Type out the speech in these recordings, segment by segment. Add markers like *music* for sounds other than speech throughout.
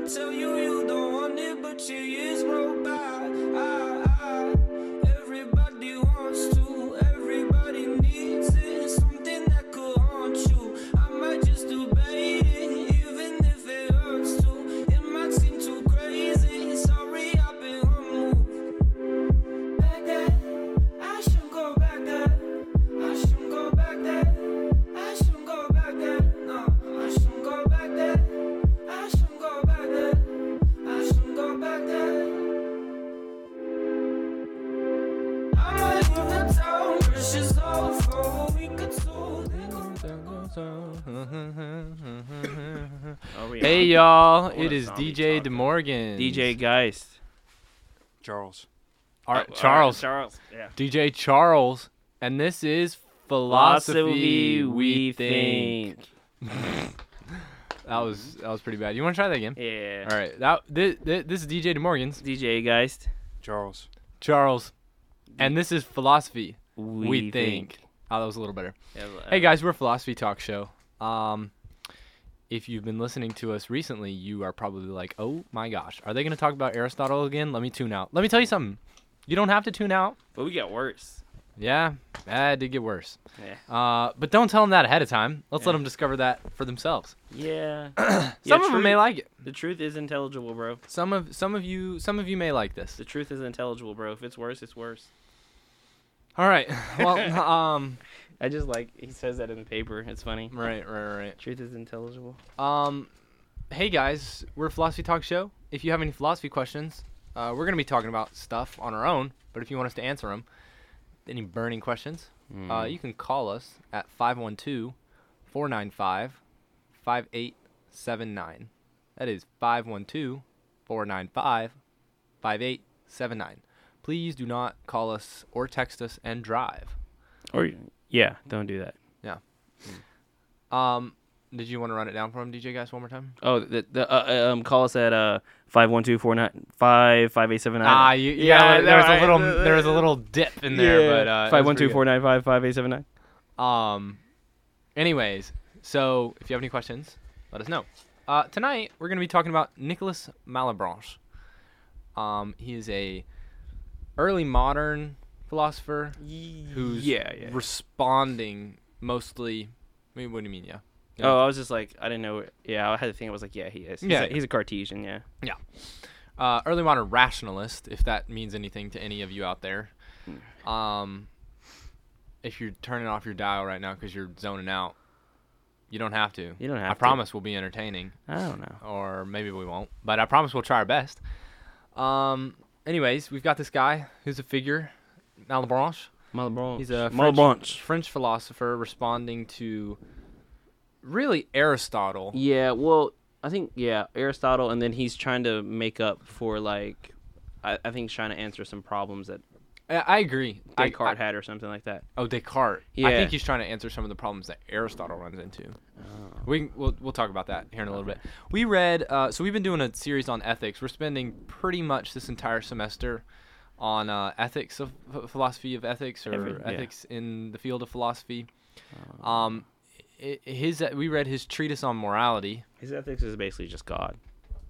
I tell you you don't want it, but your years roll by. Ah, it a is zombie DJ talking. DeMorgan. DJ Geist. Charles. Ar- Oh, Charles. Charles. Yeah. DJ Charles, and this is philosophy, Philosophy we think. *laughs* That was that was pretty bad. You want to try that again? Yeah. All right. That this, this is DJ DeMorgan's DJ Geist. Charles. Charles, and this is philosophy We, we, think. Oh, that was a little better. Yeah, uh, Hey guys, we're a philosophy talk show. Um, if you've been listening to us recently, you are probably like, "Oh my gosh, are they going to talk about Aristotle again?" Let me tune out. Let me tell you something. You don't have to tune out. But we get worse. Yeah, that did get worse. Yeah. Uh, but don't tell them that ahead of time. Let's let them discover that for themselves. Yeah. *clears throat* Some of them may like it. The truth is intelligible, bro. Some of some of you some of you may like this. The truth is intelligible, bro. If it's worse, it's worse. All right. *laughs* Well, *laughs* um, I just like he says that in the paper. It's funny. right, right, right. Truth is intelligible. Um, hey guys, we're a philosophy talk show. If you have any philosophy questions, uh, we're gonna be talking about stuff on our own. But if you want us to answer them, any burning questions, uh, you can call us at 512-495-5879. That is 512-495-5879. Please do not call us or text us and drive. Or yeah, don't do that. Yeah. Um, did you want to run it down for him, DJ Geist, one more time? Oh, the, the uh, um call us at uh five one two four nine five five eight seven nine. Ah, you, yeah, Yeah, there was a alright. little, there was a little dip in there, but uh, it five was one two pretty four nine five five eight seven nine. good. Um, anyways, so if you have any questions, let us know. Uh, tonight we're gonna be talking about Nicolas Malebranche. Um, he is a early modern philosopher who's yeah, yeah. responding mostly. I mean, what do you mean? Yeah. Yeah. Oh, I was just like, I didn't know. Yeah, I had to think. I was like, yeah, he is. He's Yeah, a, he's a Cartesian. Yeah. uh, early modern rationalist, if that means anything to any of you out there. Um, if you're turning off your dial right now because you're zoning out, you don't have to. You don't have I to. promise we'll be entertaining, I don't know. or maybe we won't, but I promise we'll try our best. Um, anyways, we've got this guy who's a figure, Malebranche. Malebranche. He's a French, Malebranche. French philosopher responding to really Aristotle. Yeah. Well, I think yeah, Aristotle, and then he's trying to make up for like, I, I think he's trying to answer some problems that I, I agree. Descartes I- had or something like that. Oh, Descartes. Yeah. I think he's trying to answer some of the problems that Aristotle runs into. We can, we'll we'll talk about that here in a little bit. We read uh, so we've been doing a series on ethics. We're spending pretty much this entire semester on uh, ethics of philosophy of ethics or Every- yeah. ethics in the field of philosophy. Um, i- his we read his treatise on morality. His ethics is basically just God.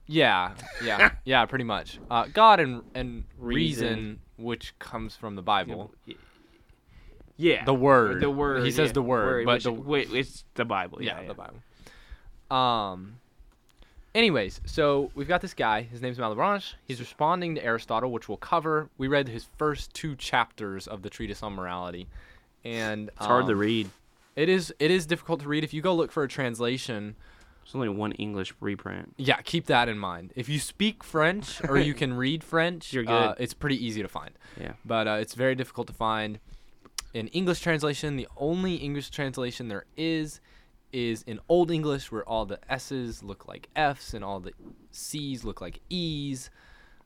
Yeah, yeah, *laughs* yeah, pretty much. Uh, God and and reason, Reason. which comes from the Bible. Yeah. The word. The word. He says yeah. the word, but which- the- wait, it's the Bible. yeah, Yeah. the Bible. Um. Anyways, so we've got this guy. His name's Malebranche. He's responding to Aristotle, which we'll cover. We read his first two chapters of the treatise on morality, and It's hard to um, read. It is. It is difficult to read. If you go look for a translation, There's only one English reprint. yeah, keep that in mind. If you speak French or you can *laughs* read French, You're uh, good. it's pretty easy to find. Yeah. but uh, it's very difficult to find in English translation. The only English translation there is is in Old English, where all the S's look like F's and all the C's look like E's,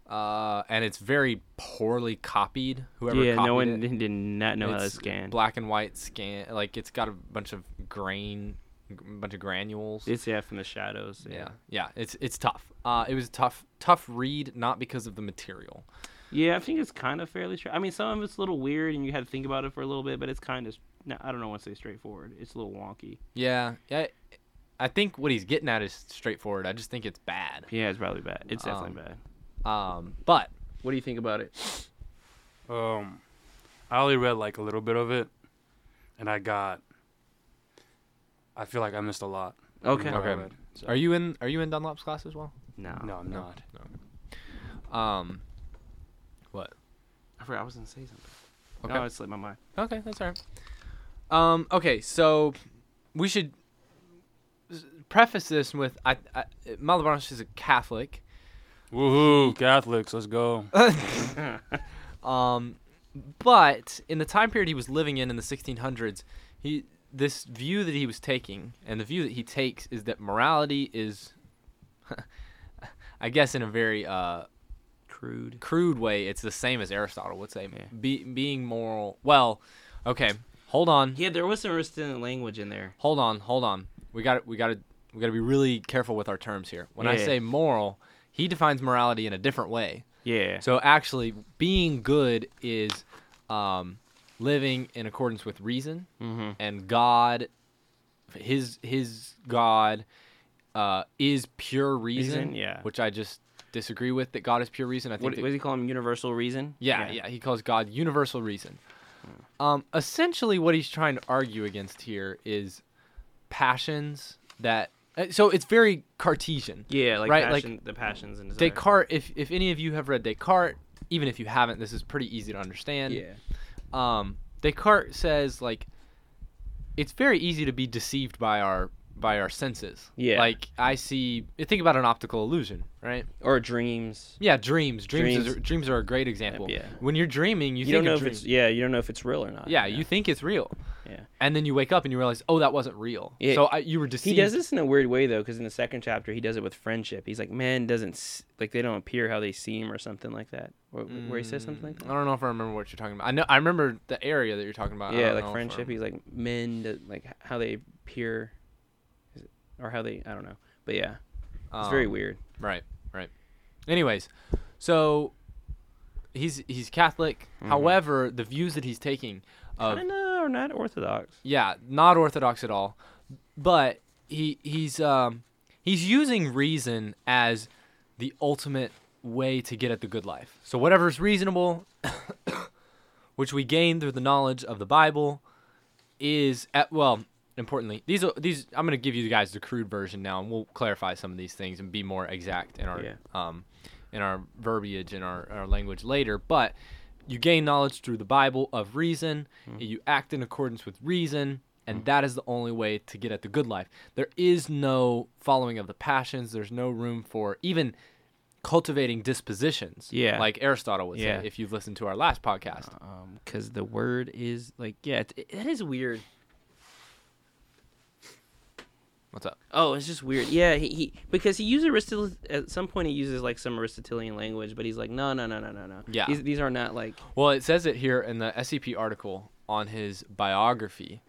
uh, and it's very poorly copied. Whoever yeah, copied no one it, did not know how to scan. black and white scan. Like it's got a bunch of grain, a bunch of granules. It's yeah from the shadows. yeah, yeah, it's it's tough. Uh, it was a tough tough read, not because of the material. Yeah, I think it's kind of fairly straight. I mean, some of it's a little weird, and you had to think about it for a little bit, but it's kind of. No, I don't know what to say straightforward. It's a little wonky. Yeah, yeah. I think what he's getting at is straightforward. I just think it's bad. Yeah, it's probably bad. It's definitely Um, bad. Um, but What do you think about it? Um, I only read like a little bit of it, and I got. I feel like I missed a lot. Okay. Okay. read, so- are you in are you in Dunlop's class as well? No. No, I'm No. not. Um, what? I forgot I was gonna say something. Okay. No, it slipped my mind. Okay, that's all right. Um, okay, so we should preface this with I, I Malebranche is a Catholic. Woohoo, Catholics, let's go. *laughs* Um, but in the time period he was living in in the 1600s, he this view that he was taking and the view that he takes is that morality is, *laughs* I guess, in a very uh, Crude. crude way, it's the same as Aristotle would say. Yeah. Be, being moral. Well, okay, hold on. Yeah, there was some Aristotelian language in there. hold on, hold on. We got we got to we got to be really careful with our terms here. When I say moral, he defines morality in a different way. Yeah. So actually, being good is um, living in accordance with reason, mm-hmm. and God, his his God, uh, is pure reason. Reason, yeah. Which I just disagree with. That God is pure reason. I think. What, that- what does he call him? Universal reason? yeah, yeah, He calls God universal reason. Um, essentially, what he's trying to argue against here is passions that. uh, So it's very Cartesian. Yeah, like, Right, like, the passions and desire. Descartes. If if any of you have read Descartes, even if you haven't, this is pretty easy to understand. Yeah. Um, Descartes says like, it's very easy to be deceived by our by our senses. Yeah. Like I see. Think about an optical illusion, right? Or dreams. Yeah, dreams. Dreams. Is, Dreams. dreams are a great example. yeah. When you're dreaming, you, You, think don't know if dream. it's yeah. You don't know if it's real or not. yeah, you think it's real, Yeah. and then you wake up and you realize, oh, that wasn't real. Yeah. So I, you were deceived. He does this in a weird way though, because in the second chapter he does it with friendship. He's like, "Man doesn't like they don't appear how they seem" or something like that. Where, where he says something like Mm, that. I don't know if I remember what you're talking about. I know I remember the area that you're talking about. Yeah, like know if I friendship. He's like men, like how they appear, or how they. I don't know, but yeah, it's very Um, weird. Right, right. Anyways, so he's he's Catholic. Mhm. However, the views that he's taking of Kind of or not orthodox. yeah, not orthodox at all. But he he's um he's using reason as the ultimate way to get at the good life. So whatever is reasonable, *coughs* which we gain through the knowledge of the Bible, is at well importantly these are these I'm gonna give you guys the crude version now, and we'll clarify some of these things and be more exact in our Yeah. um in our verbiage and our, our language later. But you gain knowledge through the Bible of reason. You act in accordance with reason, and that is the only way to get at the good life. There is no following of the passions. There's no room for even cultivating dispositions. Yeah. like Aristotle would Yeah. say. If you've listened to our last podcast, Um, because the word is like yeah, it, it is weird. What's up? Oh, it's just weird. Yeah, he, he because he uses Aristotle at some point. He uses like some Aristotelian language, but he's like, no, no, no, no, no, no. Yeah. these, these are not like Well, it says it here in the SEP article on his biography.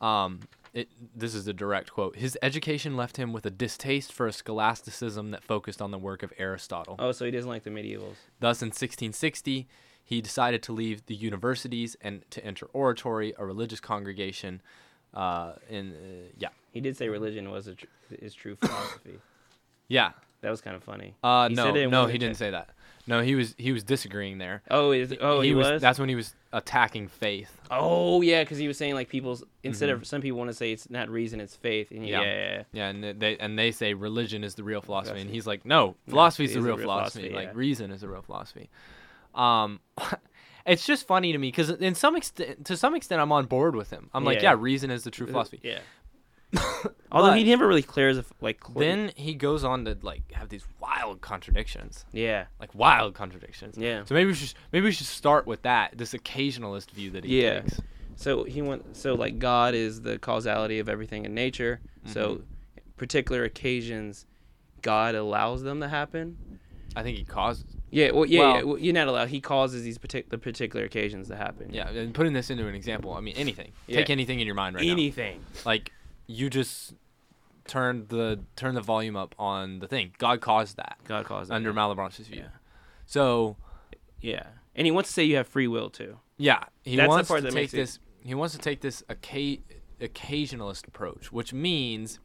Um, it, this is a direct quote. His education left him with a distaste for a scholasticism that focused on the work of Aristotle. oh, so he doesn't like the medievals. Thus, in 1660, he decided to leave the universities and to enter oratory, a religious congregation. Uh, in uh, yeah, He did say religion was a tr- is true philosophy. *coughs* yeah. That was kind of funny. Uh, He no, no, he didn't say that. No, he was he was disagreeing there. Oh, is oh he, was. That's when he was attacking faith. oh yeah, because he was saying like people's instead of some people want to say it's not reason, it's faith. And yeah, Mm-hmm. Yeah. yeah, yeah. Yeah, and they and they say religion is the real philosophy, and he's like, no, philosophy is the is real philosophy. philosophy, Like reason is the real philosophy. Um, *laughs* it's just funny to me because in some extent, to some extent, I'm on board with him. I'm like, yeah, reason is the true philosophy. Yeah. *laughs* Although he never really clears if like cl- Then he goes on to like have these wild contradictions, yeah, like wild contradictions. yeah. So maybe we should maybe we should start with that, this occasionalist view that he Yeah. takes. So he went. So like God is the causality of everything in nature. So mm-hmm. particular occasions, God allows them to happen. I think he causes. Yeah. Well, yeah. Well- yeah well, you're not allowed. He causes these partic- the particular occasions to happen. Yeah, and putting this into an example, I mean anything. Yeah. Take anything in your mind right now. Anything. like you just turn the turn the volume up on the thing. God caused that God caused them. under Malebranche's view. Yeah. So Yeah. And he wants to say you have free will too. yeah, he That's the part to that take makes it- this. He wants to take this occa- occasionalist approach, which means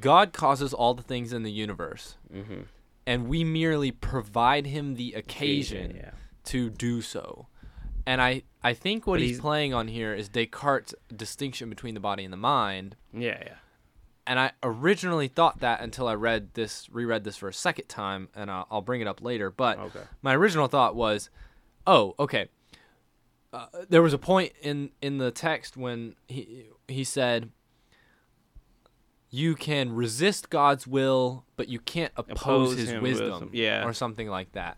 God causes all the things in the universe, Mm-hmm. and we merely provide him the occasion yeah. to do so. And I, I think what he's, he's- playing on here is Descartes' distinction between the body and the mind. Yeah, yeah. And I originally thought that until I read this, reread this for a second time, and I'll, I'll bring it up later. But Okay. my original thought was, oh, okay. Uh, there was a point in in the text when he he said, "You can resist God's will, but you can't oppose, Oppose His wisdom," wisdom, yeah. or something like that.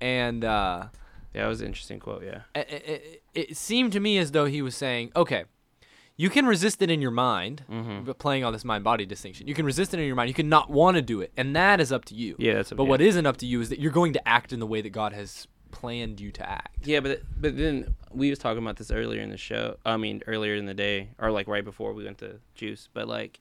And uh, Yeah, that was an interesting quote. Yeah. it, it, it seemed to me as though he was saying, okay, you can resist it in your mind, Mm-hmm. but playing on this mind body distinction. You can resist it in your mind. You can not want to do it, and that is up to you. Yeah, that's. But what isn't up to you is that you're going to act in the way that God has planned you to act. Yeah, but but then we was talking about this earlier in the show. I mean, earlier in the day, or like right before we went to juice. But like,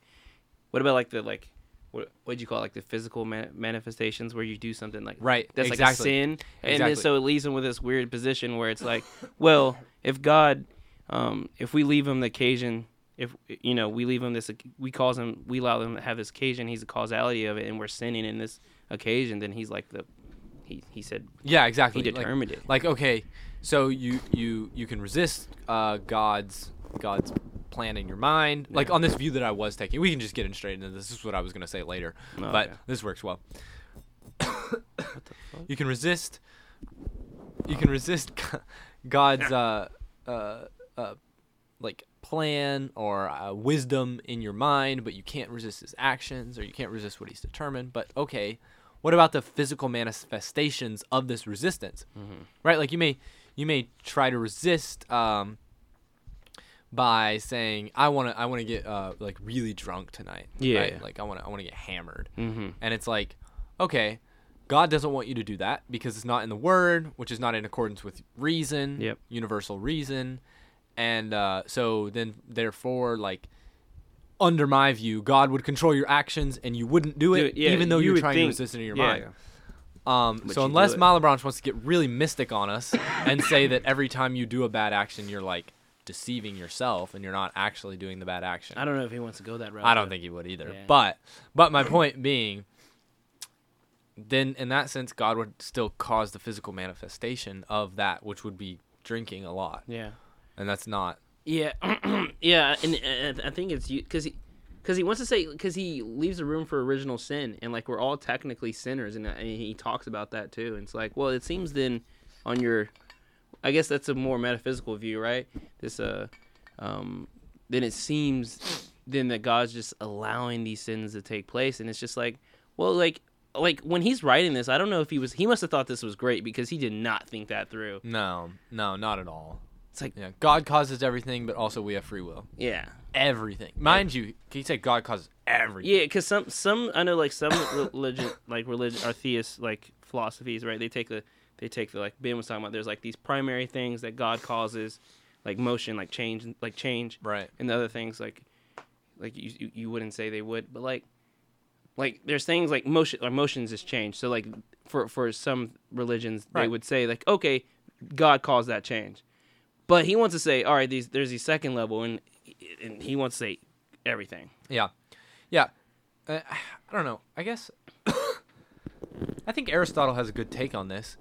what about like the like, what what'd you call it? like the physical man- manifestations where you do something like Right. that's exactly. like a sin, and then so it leaves him with this weird position where it's like, well, if God, um, if we leave him the occasion. If you know we leave him this, we cause him, we allow him to have this occasion. He's the causality of it, and we're sinning in this occasion. Then he's like the, he he said Yeah, exactly. he Like- determined it. Like, okay, so you you you can resist uh, God's God's plan in your mind. Like on this view that I was taking, we can just get in straight into this. This is what I was gonna say later, Oh, but okay. this works well. You can resist. You can resist *laughs* God's uh, uh, uh, like plan or uh, wisdom in your mind, but you can't resist His actions, or you can't resist what He's determined. But okay, what about the physical manifestations of this resistance? Mm-hmm. Right, like you may you may try to resist um, by saying, "I want to I want to get uh, like really drunk tonight." Yeah, right? like I want to I want to get hammered. Mm-hmm. And it's like, okay, God doesn't want you to do that because it's not in the Word, which is not in accordance with reason, Yep. universal reason. And uh, so then, therefore, like, under my view, God would control your actions and you wouldn't do it, Do it, yeah, even though you you're trying think- to resist it in your yeah. mind. Um, so unless. Malebranche wants to get really mystic on us and say that every time you do a bad action, you're like deceiving yourself and you're not actually doing the bad action. I don't know if he wants to go that route. I don't think he would either. Yeah. But but my point being, then in that sense, God would still cause the physical manifestation of that, which would be drinking a lot, Yeah. and that's not. Yeah. *clears throat* yeah, and uh, I think it's because he. Because he wants to say, because he leaves a room for original sin, and like we're all technically sinners, and, uh, and he talks about that too. And it's like, well, it seems then, on your, I guess that's a more metaphysical view, right? This, uh, um, then it seems then that God's just allowing these sins to take place, and it's just like, well, like, like when he's writing this, I don't know if he was, he must have thought this was great because he did not think that through. No, no, not at all. It's like, Yeah, God causes everything, but also we have free will. yeah, Everything, mind you, can you say God causes everything? Yeah, because some some I know like some religion like religion or theist like philosophies, right? They take the they take the like Ben was talking about. There's like these primary things that God causes, like motion, like change, like change, Right. and the other things like like you you, wouldn't say they would, but like like there's things like motion or motions is change. So like for for some religions they would say like okay, God caused that change, but he wants to say all right, these there's the second level and and he wants to say everything. Yeah, yeah. Uh, *sighs* I don't know. I guess *coughs* I think Aristotle has a good take on this.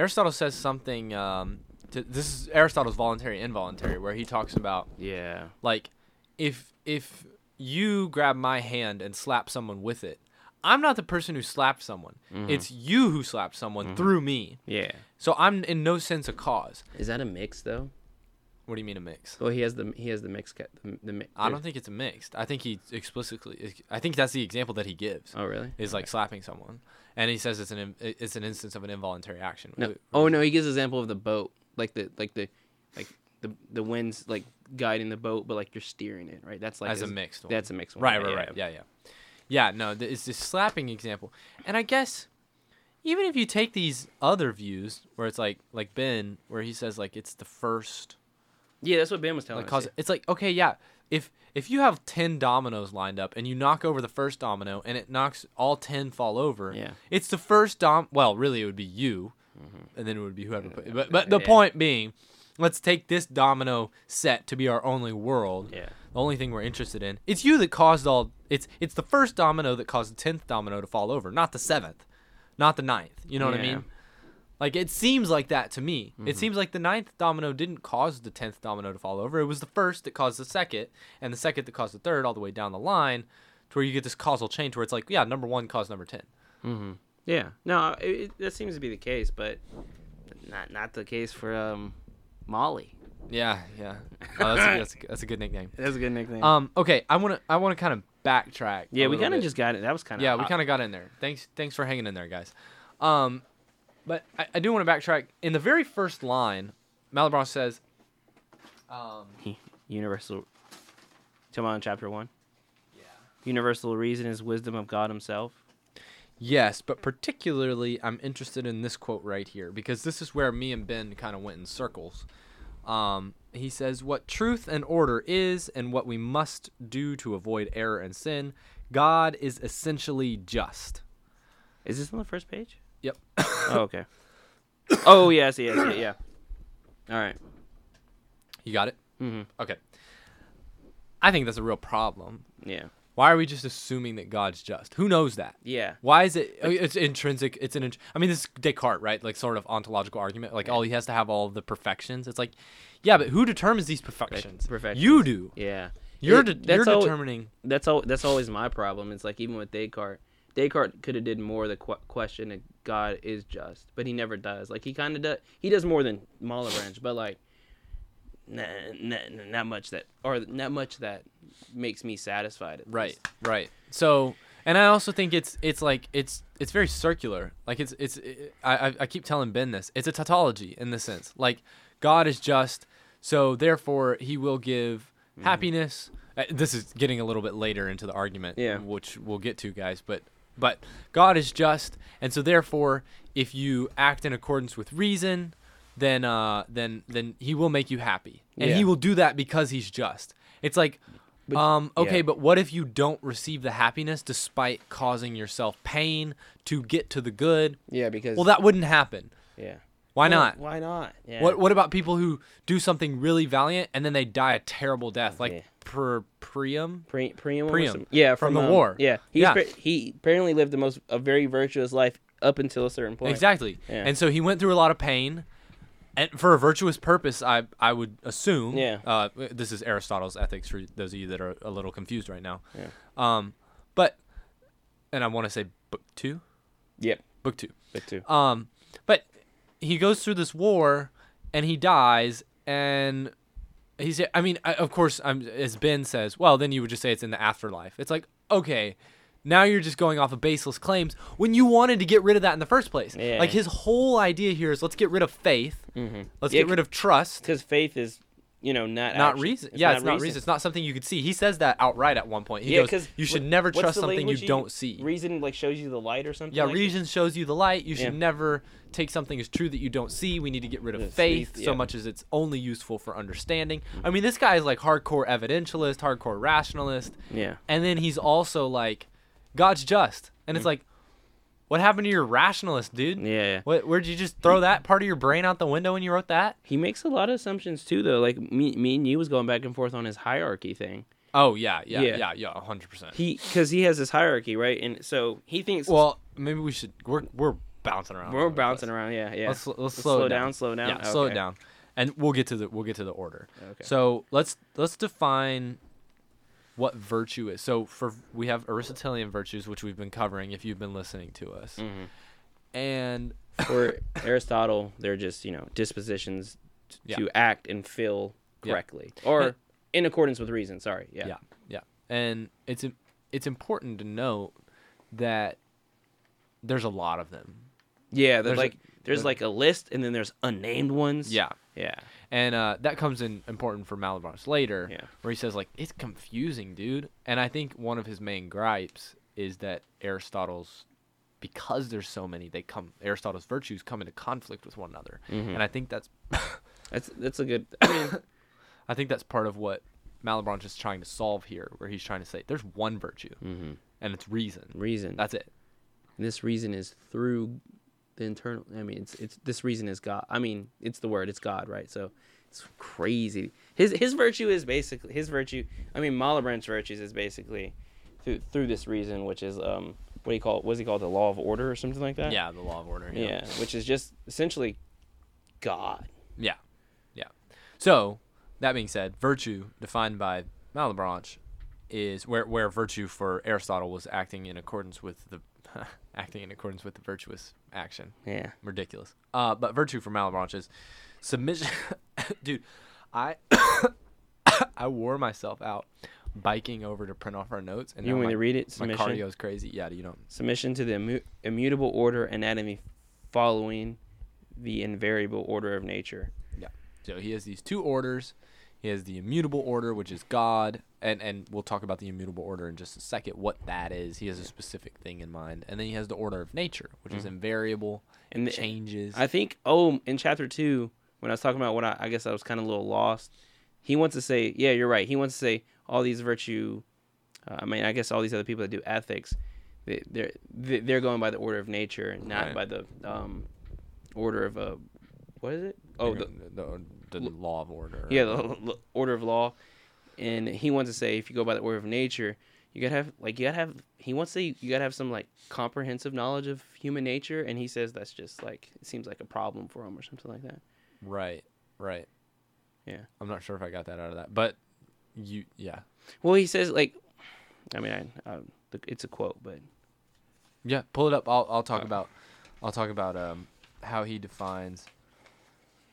Aristotle says something. Um, to, this is Aristotle's voluntary involuntary, where he talks about Yeah. like if if you grab my hand and slap someone with it, I'm not the person who slapped someone. It's you who slapped someone through me. Yeah. So I'm in no sense a cause. Is that a mix though? What do you mean a mix? Well, he has the he has the mix. The, the mi- I don't think it's a mixed. I think he explicitly. I think that's the example that he gives. Oh really? is like slapping someone, and he says it's an it's an instance of an involuntary action. No. Oh no, he gives an example of the boat, like the like the like the the wind's like guiding the boat, but like you're steering it, right? That's like as a his- mixed one. That's a mixed one. right, yeah, right, right. Yeah, yeah, yeah. No, th- it's this slapping example, and I guess even if you take these other views where it's like like Ben, where he says like it's the first Yeah, that's what Ben was telling like us. cause it's like okay, yeah. If if you have ten dominoes lined up and you knock over the first domino and it knocks all ten fall over, Yeah. it's the first dom. Well, really, it would be you, mm-hmm. and then it would be whoever. Put, but but the Yeah. point being, let's take this domino set to be our only world. Yeah. The only thing we're interested in. It's you that caused all. It's it's the first domino that caused the tenth domino to fall over, not the seventh, not the ninth. You know what I mean? Like it seems like that to me. Mm-hmm. It seems like the ninth domino didn't cause the tenth domino to fall over. It was the first that caused the second, and the second that caused the third, all the way down the line, to where you get this causal chain, to where it's like, yeah, number one caused number ten. Mm-hmm. Yeah. No, it, it, that seems to be the case, but not not the case for um, Molly. Yeah, yeah. Oh, that's, a, that's, a, that's a good nickname. *laughs* That's a good nickname. Um, okay, I wanna I wanna kind of backtrack. yeah, we kind of just got it. That was kind of yeah, we kind of got in there. Thanks, thanks for hanging in there, guys. Um, but I, I do want to backtrack. In the very first line, Malabron says, um, universal. Come on, chapter one. yeah, Universal reason is wisdom of God Himself. yes, but particularly I'm interested in this quote right here because this is where me and Ben kind of went in circles. Um, he says, "What truth and order is, and what we must do to avoid error and sin, God is essentially just." Is this on the first page? Yep. Oh, okay. oh yes, yes, yeah, yeah. All right. You got it. Mm-hmm. Okay. I think that's a real problem. Yeah. Why are we just assuming that God's just? Who knows that? Yeah. Why is it? oh, It's intrinsic. It's an. I mean, this is Descartes, right? Like sort of ontological argument. Like, oh, he has to have all the perfections. It's like, yeah, but who determines these perfections? perfections. You do. Yeah. You're It- de- you're that's al- determining. That's all. That's always my problem. It's like even with Descartes, Descartes could have did more the qu- question that God is just, but he never does. Like he kind of does. He does more than Malebranche, but like, nah, nah, not much that, or not much that makes me satisfied. Right. least. Right. So, and I also think it's it's like it's it's very circular. Like it's it's it, I I- I keep telling Ben this. It's a tautology in the sense. Like God is just, so therefore He will give Mm-hmm. happiness. Uh, this is getting a little bit later into the argument, Yeah. which we'll get to, guys. But but God is just, and so therefore, if you act in accordance with reason, then uh then then He will make you happy, and He will do that because He's just. It's like. But- um. Okay, yeah. but what if you don't receive the happiness despite causing yourself pain to get to the good? Yeah, because Well, that wouldn't happen. yeah. Why Well, not? Why not? Yeah. What What about people who do something really valiant and then they die a terrible death, like Yeah. Per Priam? Priam, Priam, some- yeah, from from, the um, war. Yeah, he's Yeah. pre- he apparently lived the most a very virtuous life up until a certain point. Exactly. Yeah. And so he went through a lot of pain, and for a virtuous purpose, I I would assume. Yeah. Uh, this is Aristotle's Ethics for those of you that are a little confused right now. Yeah. Um, but, and I want to say book two. Yep. Book two. But too. Um, but he goes through this war and he dies, and he's. I mean, of course, I'm as Ben says. Well, then you would just say it's in the afterlife. It's like okay. Now you're just going off of baseless claims when you wanted to get rid of that in the first place. Yeah. Like his whole idea here is let's get rid of faith, Mm-hmm. let's get rid of trust, because faith is, you know, not not action. reason. yeah, it's not reason. It's not something you could see. He says that outright at one point. He yeah, goes, because "You should never trust something you don't see." Reason like shows you the light or something. Yeah, like that? reason shows you the light. You should Yeah. never take something as true that you don't see. We need to get rid of faith so much as it's only useful for understanding. Mm-hmm. I mean, this guy is like hardcore evidentialist, hardcore rationalist, Yeah. and then he's also like, God's just, and it's mm. like, what happened to your rationalist, dude? Yeah. What? Where'd you just throw that part of your brain out the window when you wrote that? He makes a lot of assumptions too, though. Like me, me and you was going back and forth on his hierarchy thing. Oh yeah, yeah, Yeah. yeah, yeah, hundred percent. He, because he has this hierarchy, right? And so he thinks. Well, maybe we should. We're we're bouncing around. we're bouncing place. around. Yeah, yeah. Let's, let's, Let's slow, slow down. down, slow down? Yeah, slow it down, and we'll get to the we'll get to the order. Okay. So let's let's define what virtue is. So for we have Aristotelian virtues, which we've been covering if you've been listening to us, Mhm. and *laughs* For Aristotle, they're just you know dispositions t- Yeah. to act and feel Yeah. correctly, or in accordance with reason. Sorry. Yeah. yeah, yeah, and it's it's important to note that there's a lot of them. Yeah. There's There's a- like there's there's- like a list, and then there's unnamed ones. Yeah, Yeah. And uh, that comes in important for Malebranche later, Yeah. where he says like it's confusing, dude. And I think one of his main gripes is that Aristotle's because there's so many, they come Aristotle's virtues come into conflict with one another, Mhm. and I think that's *laughs* That's that's a good. I mean, *coughs* I think that's part of what Malebranche is trying to solve here, where he's trying to say there's one virtue, mhm. and it's reason. reason. That's it. And this reason is through the internal. I mean, it's it's this reason is God. I mean, it's the word. It's God, right? So It's crazy. His his virtue is basically his virtue. I mean, Malebranche's virtues is basically through through this reason, which is um what do you call it? What's he called? The law of order or something like that. Yeah, the law of order. Yeah, which is just essentially God. Yeah. Yeah. So, that being said, virtue defined by Malebranche is where where virtue for Aristotle was acting in accordance with the *laughs* acting in accordance with the virtuous action. Yeah. Ridiculous. Uh, but virtue for Malebranche is submission. *laughs* Dude, I *coughs* I wore myself out biking over to print off our notes, and You want me my, to read it? my Submission. cardio is crazy. Yeah, you don't. Submission to the immu- immutable order anatomy following the invariable order of nature. Yeah. So he has these two orders. He has the immutable order, which is God, and and we'll talk about the immutable order in just a second. What that is, he has a specific thing in mind, and then he has the order of nature, which is invariable And the- changes. I think, oh, in chapter two, when I was talking about what I, I guess I was kind of a little lost, he wants to say, yeah, you're right. He wants to say all these virtue, uh, I mean, I guess all these other people that do ethics, they, they're they- they're going by the order of nature, not Right. by the um, order of a what is it? Oh, the, the, the, law of order. yeah, the l- l- order of law. And he wants to say, if you go by the order of nature, you gotta have like you gotta have. He wants to say you gotta have some like comprehensive knowledge of human nature, and he says that's just like it seems like a problem for him or something like that. Right. Right. Yeah. I'm not sure if I got that out of that, but you, yeah, Well, he says like, I mean, I, I, it's a quote, but yeah. Pull it up. I'll I'll talk Uh, about I'll talk about um how he defines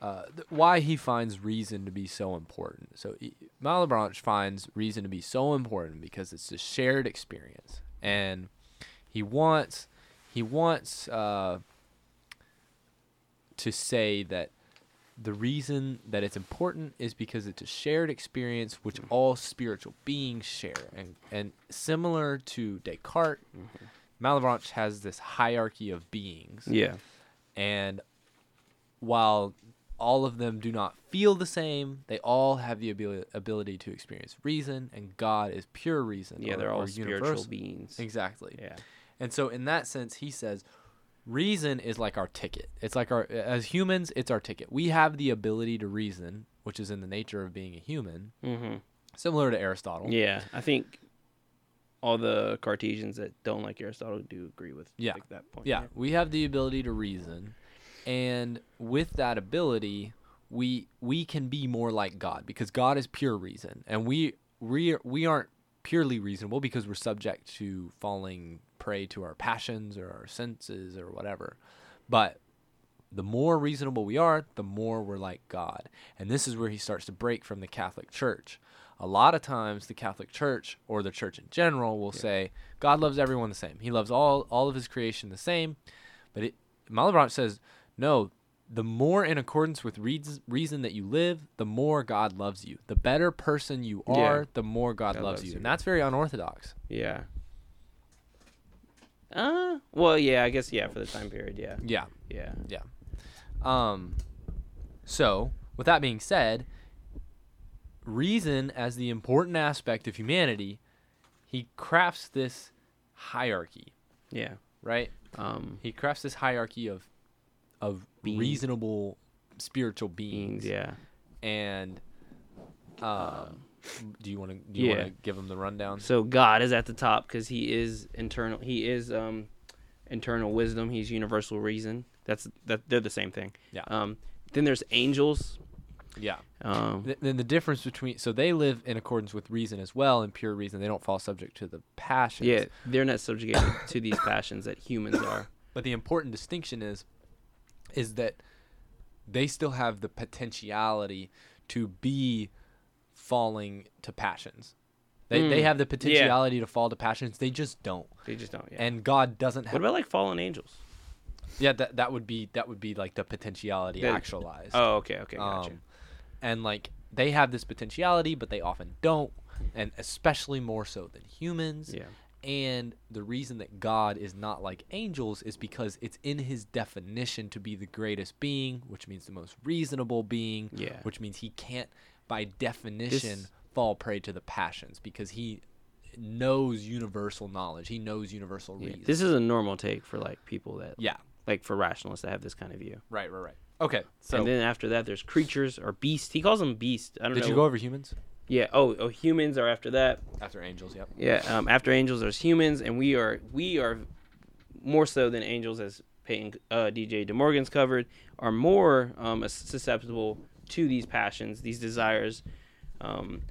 uh th- why he finds reason to be so important. So he, Malebranche finds reason to be so important because it's a shared experience, and he wants he wants uh to say that the reason that it's important is because it's a shared experience which all spiritual beings share. And and similar to Descartes Malebranche has this hierarchy of beings. Yeah, and while all of them do not feel the same they all have the ability, ability to experience reason and God is pure reason yeah, or- they're all spiritual universal. beings. exactly Yeah, and so in that sense, he says reason is like our ticket. It's like our as humans, it's our ticket. We have the ability to reason, which is in the nature of being a human, hmm similar to Aristotle. yeah. I think all the Cartesians that don't like Aristotle do agree with Yeah. like, that point. Yeah, we have the ability to reason, and with that ability, we we can be more like God because God is pure reason, and we we we aren't purely reasonable because we're subject to falling prey to our passions or our senses or whatever. But the more reasonable we are, the more we're like God. And this is where he starts to break from the Catholic Church. A lot of times the Catholic Church or the church in general will say God loves everyone the same. He loves all all of his creation the same. But it, Malebranche says, no, the more in accordance with reason, reason that you live, the more God loves you. The better person you Yeah. are, the more God, God loves, loves you. you. And that's very unorthodox. yeah. Uh, well, yeah, I guess yeah for the time period. yeah. Yeah, Yeah. yeah, Um, so, with that being said, reason as the important aspect of humanity, he crafts this hierarchy, yeah. right? Um, He crafts this hierarchy of of Being- reasonable spiritual beings. Yeah. And um, do you want to do you yeah. want to give him the rundown? So God is at the top because He is internal. He is um, internal wisdom. He's universal reason. That's that. They're the same thing. Yeah. Um, then there's angels. Yeah. Um, Th- then the difference between so they live in accordance with reason as well, and pure reason. They don't fall subject to the passions. yeah, they're not subjugated to these passions that humans are. But the important distinction is is that they still have the potentiality to be falling to passions. They, they Mm, have the potentiality to fall to passions. They just don't. They just don't. Yeah. And God doesn't have what about like fallen angels? Yeah, that that would be that would be like the potentiality actualized. Oh, okay, okay, gotcha. Um, and like they have this potentiality, but they often don't, and especially more so than humans. yeah. And the reason that God is not like angels is because it's in his definition to be the greatest being, which means the most reasonable being, Yeah. which means he can't, by definition, This- fall prey to the passions because he knows universal knowledge. He knows universal Yeah. reason. This is a normal take for like people that yeah, like for rationalists that have this kind of view. right, right, right. Okay, so and then after that, there's creatures or beasts. He calls them beast. I don't did know. you go over humans Yeah. Oh, oh, humans are after that. after angels? Yep. Yeah. Um, after angels, there's humans, and we are we are more so than angels, as Peyton uh, DJ DeMorgan's covered, are more um, susceptible to these passions, these desires. Um,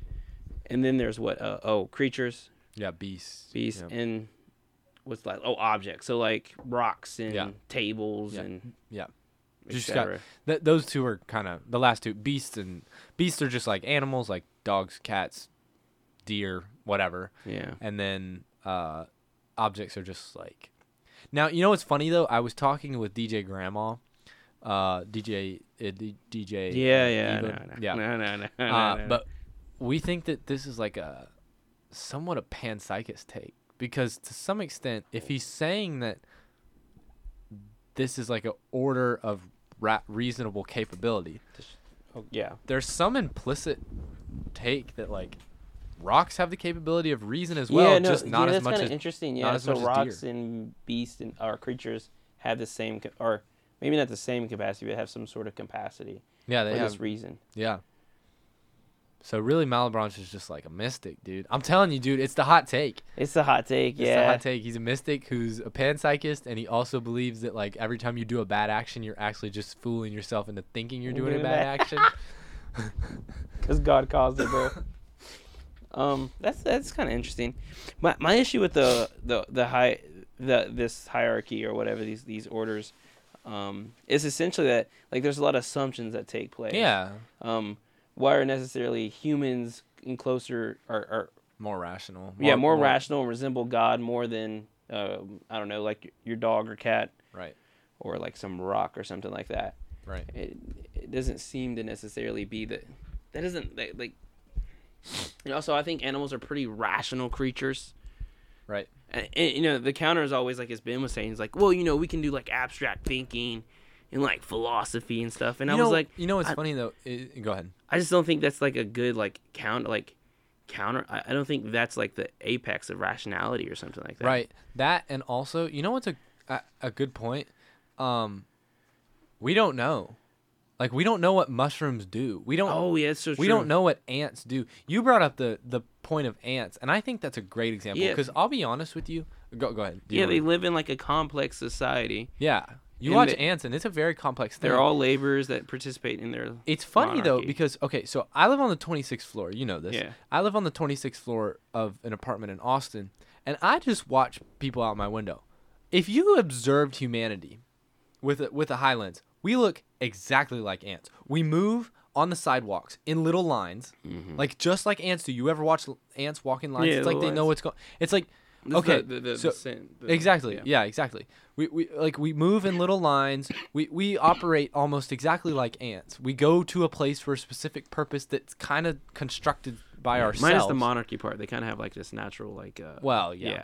and then there's what? Uh, oh, creatures, Yeah, beasts. beasts, Yeah. and what's like? Oh, objects. So like rocks and Yeah. tables Yeah. and Yeah. Just got- Th- those two are kind of the last two. Beasts and beasts are just like animals, like dogs, cats, deer, whatever. Yeah. And then uh, objects are just like. Now you know what's funny though. I was talking with DJ Grandma, uh, DJ uh, D- DJ. Yeah, yeah, no, no, yeah. no, no, no, no, Uh, no. But we think that this is like a somewhat a panpsychist take because to some extent, if he's saying that this is like a order of ra- reasonable capability, oh, yeah, there's some implicit take that like rocks have the capability of reason as well, yeah, no, just not yeah, as that's much kind as of interesting. Yeah, so rocks and beasts and or creatures have the same, or maybe not the same capacity, but have some sort of capacity yeah they have reason. yeah. So really, Malebranche is just like a mystic, dude. I'm telling you, dude, it's the hot take. It's the hot take. It's the yeah, hot take. He's a mystic who's a panpsychist, and he also believes that like every time you do a bad action, you're actually just fooling yourself into thinking you're doing a bad bad- action. *laughs* *laughs* because God caused it, bro. *laughs* um, that's that's kind of interesting. My my issue with the the the high the this hierarchy or whatever these these orders, um, is essentially that like there's a lot of assumptions that take place. yeah, Um, why are necessarily humans in closer or, or more rational. yeah more, rational and resemble God more than uh, I don't know like your dog or cat Right, or like some rock or something like that. Right. It it doesn't seem to necessarily be that. That doesn't that, like. And also, I think animals are pretty rational creatures. Right. And, and, you know, the counter is always like as Ben was saying, he's like, well, you know, we can do like abstract thinking and like philosophy and stuff. And you I know, was like, you know what's I- funny though? I- go ahead. I just don't think that's like a good like count like counter. I, I don't think that's like the apex of rationality or something like that. Right. That and also, you know what's a a, a good point? Um, we don't know. Like we don't know what mushrooms do. We don't. Oh yeah, so we true. don't know what ants do. You brought up the the point of ants, and I think that's a great example. Yeah. Because I'll be honest with you. Go go ahead. Do you Yeah, wanna- they live in like a complex society. yeah. You and watch they- ants, and it's a very complex thing. They're all laborers that participate in their. It's funny though monarchy. because okay, so I live on the 26th floor. You know this. Yeah. I live on the 26th floor of an apartment in Austin, and I just watch people out my window. If you observed humanity with a, with a high lens, we look exactly like ants. We move on the sidewalks in little lines, like just like ants do. You ever watch ants walk in lines? Mm-hmm. Yeah, it's like little they know lines. wits. what's going. It's like This okay, the, the, the, so the sin- the- exactly yeah. yeah. exactly we, we like we move in little lines we we operate almost exactly like ants we go to a place for a specific purpose that's kind of constructed by ourselves Minus the monarchy part, they kind of have like this natural like. Uh, well yeah, yeah.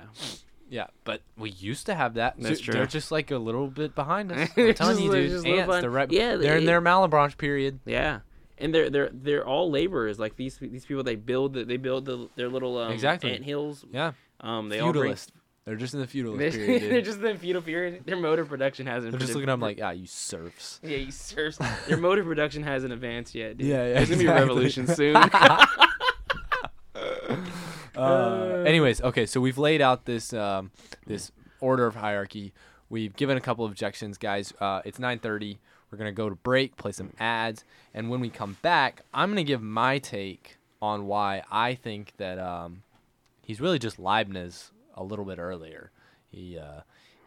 Yeah but we used to have that That's true. they're just like a little bit behind us *laughs* They're i'm telling you dude ants they're right Yeah, they're in their malebranche period Yeah, and they're they're they're all laborers. Like these these people, they build the, they build the, their little um, Exactly. ant hills. yeah Um, they all bring. feudalist they're just in the feudalist They're, *laughs* period they're just in the feudal period. Their motor production hasn't. they're just looking at them like ah you serfs Yeah, you serfs. Their motor production hasn't advanced yet. Dude. *laughs* Yeah, yeah, There's gonna be a revolution soon. Uh, anyways, okay, so we've laid out this um, this order of hierarchy. We've given a couple of objections, guys. Uh, it's 9:30. We're gonna go to break, play some ads, and when we come back, I'm gonna give my take on why I think that um, he's really just Leibniz a little bit earlier. He uh,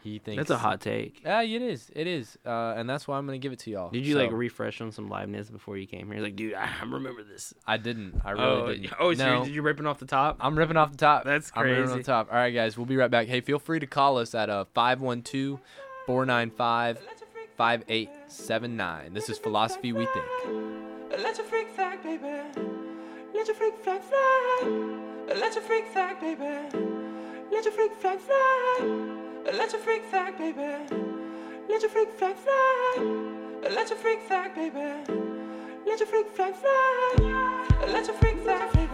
he thinks That's a hot take. Yeah, it is. It is, uh, and that's why I'm gonna give it to y'all. Did you like refresh on some Leibniz before you came here? Like, dude, I *laughs* remember this. I didn't. I really oh, didn't. oh, so no. you're- did you ripping off the top? I'm ripping off the top. That's crazy. I'm ripping off the crazy. top. All right, guys, we'll be right back. Hey, feel free to call us at uh 512 495 5879. This is Philosophy We Think. Let your freak flag, baby. Let your freak flag fly. Let your freak flag, baby. Let your freak flag fly. Let your freak flag, baby. Let your freak flag fly. Let your freak flag, baby. Let your freak flag fly. Let your freak flag, baby.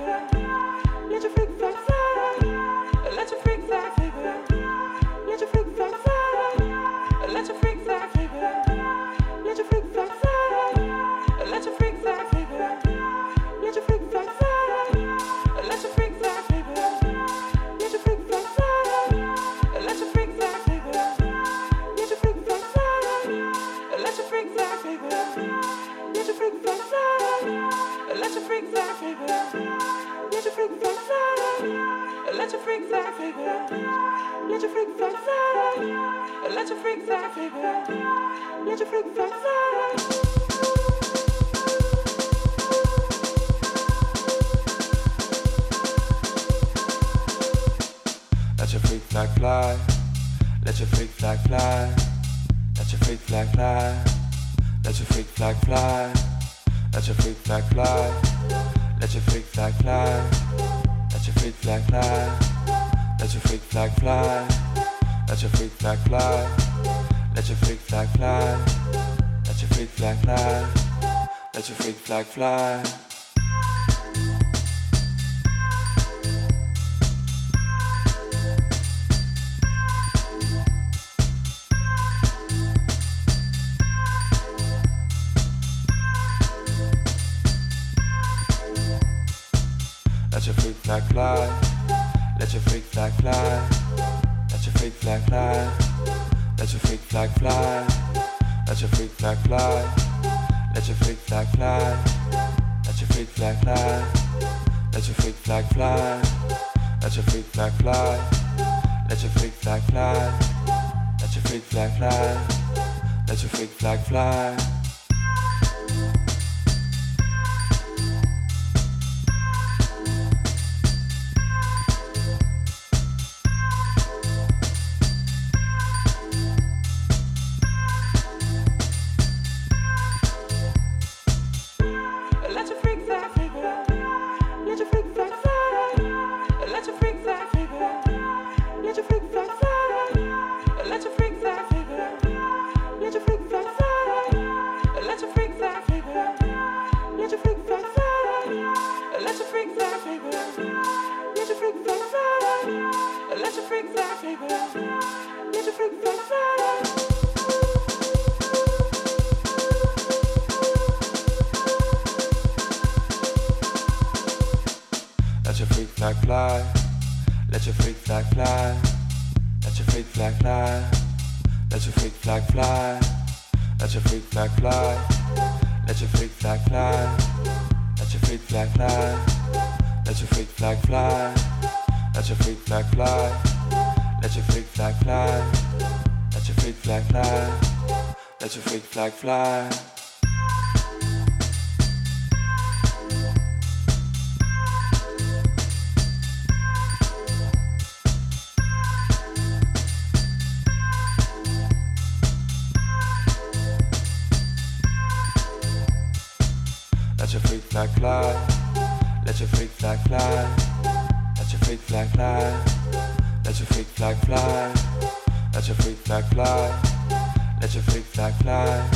Let your freak flag fly. Let your freak flag, freak flag, let your freak flag fly, let your freak flag, let your freak flag fly. Let your freak flag fly. Let your freak flag fly. Let your freak flag fly. Let your freak flag fly. Let your freak flag fly. Let your freak flag fly. Let your freak flag fly. Let your freak flag fly. Let your freak flag fly. Let your freak flag fly. Let your freak flag fly. Let your freak flag fly. Let your freak flag fly. Let your freak flag fly. Let your freak flag fly. Let your freak flag fly. Let your freak flag fly. Let your freak flag fly. Let your freak flag fly. Let your freak flag fly. Let your freak flag fly. Let your freak flag fly. Let your freak flag fly. Let your Let your freak flag fly. Let your freak flag fly. Let your freak flag fly. Let your freak flag fly. Let your freak flag fly. Let your freak flag fly.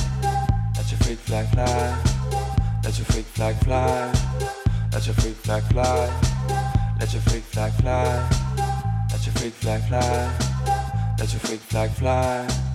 Let your freak flag fly. Let your freak flag fly. Let your freak flag fly. Let your freak flag fly. Let your freak flag fly. Let your freak flag fly.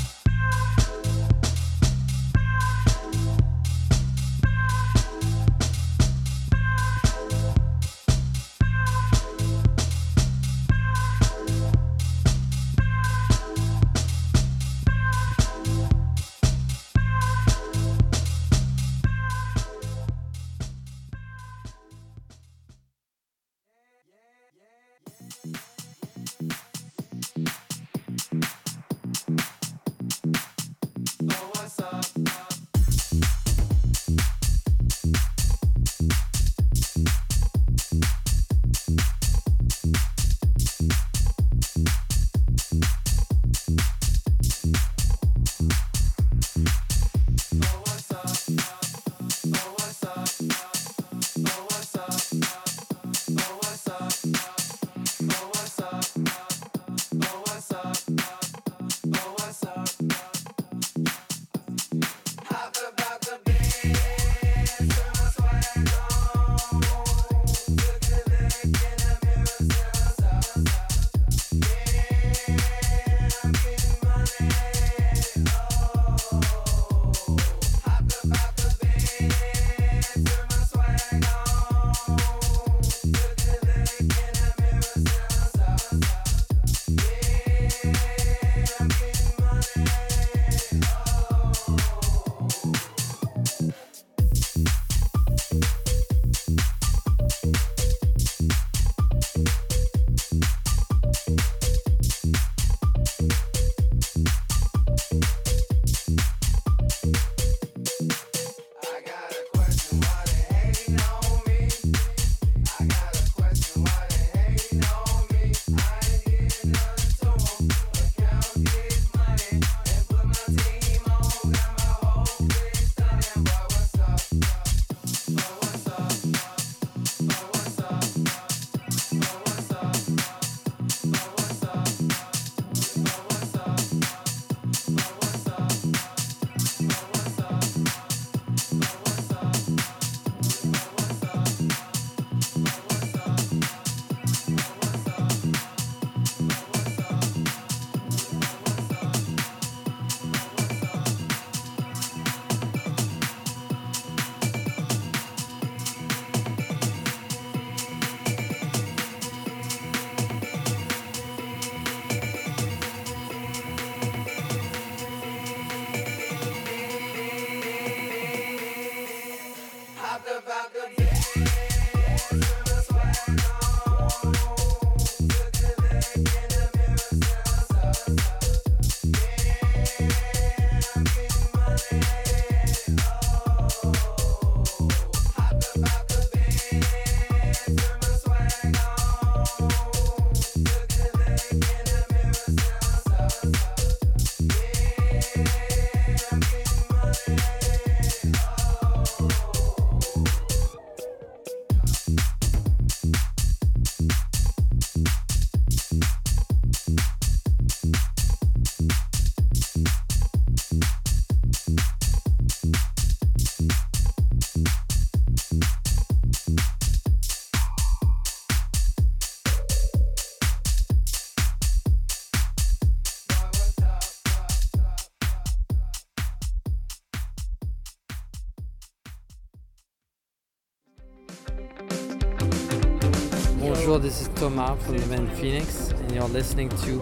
Thomas from the band Phoenix, and you're listening to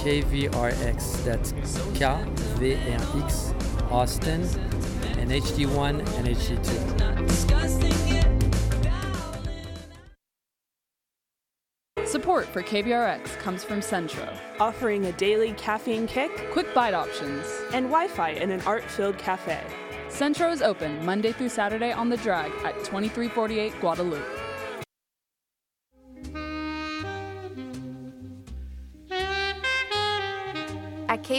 KVRX. That's KVRX Austin, and HD1 and HD2. Support for KVRX comes from Centro. offering a daily caffeine kick Quick bite options. and Wi Fi in an art filled cafe. Centro is open Monday through Saturday on the drag at 2348 Guadalupe.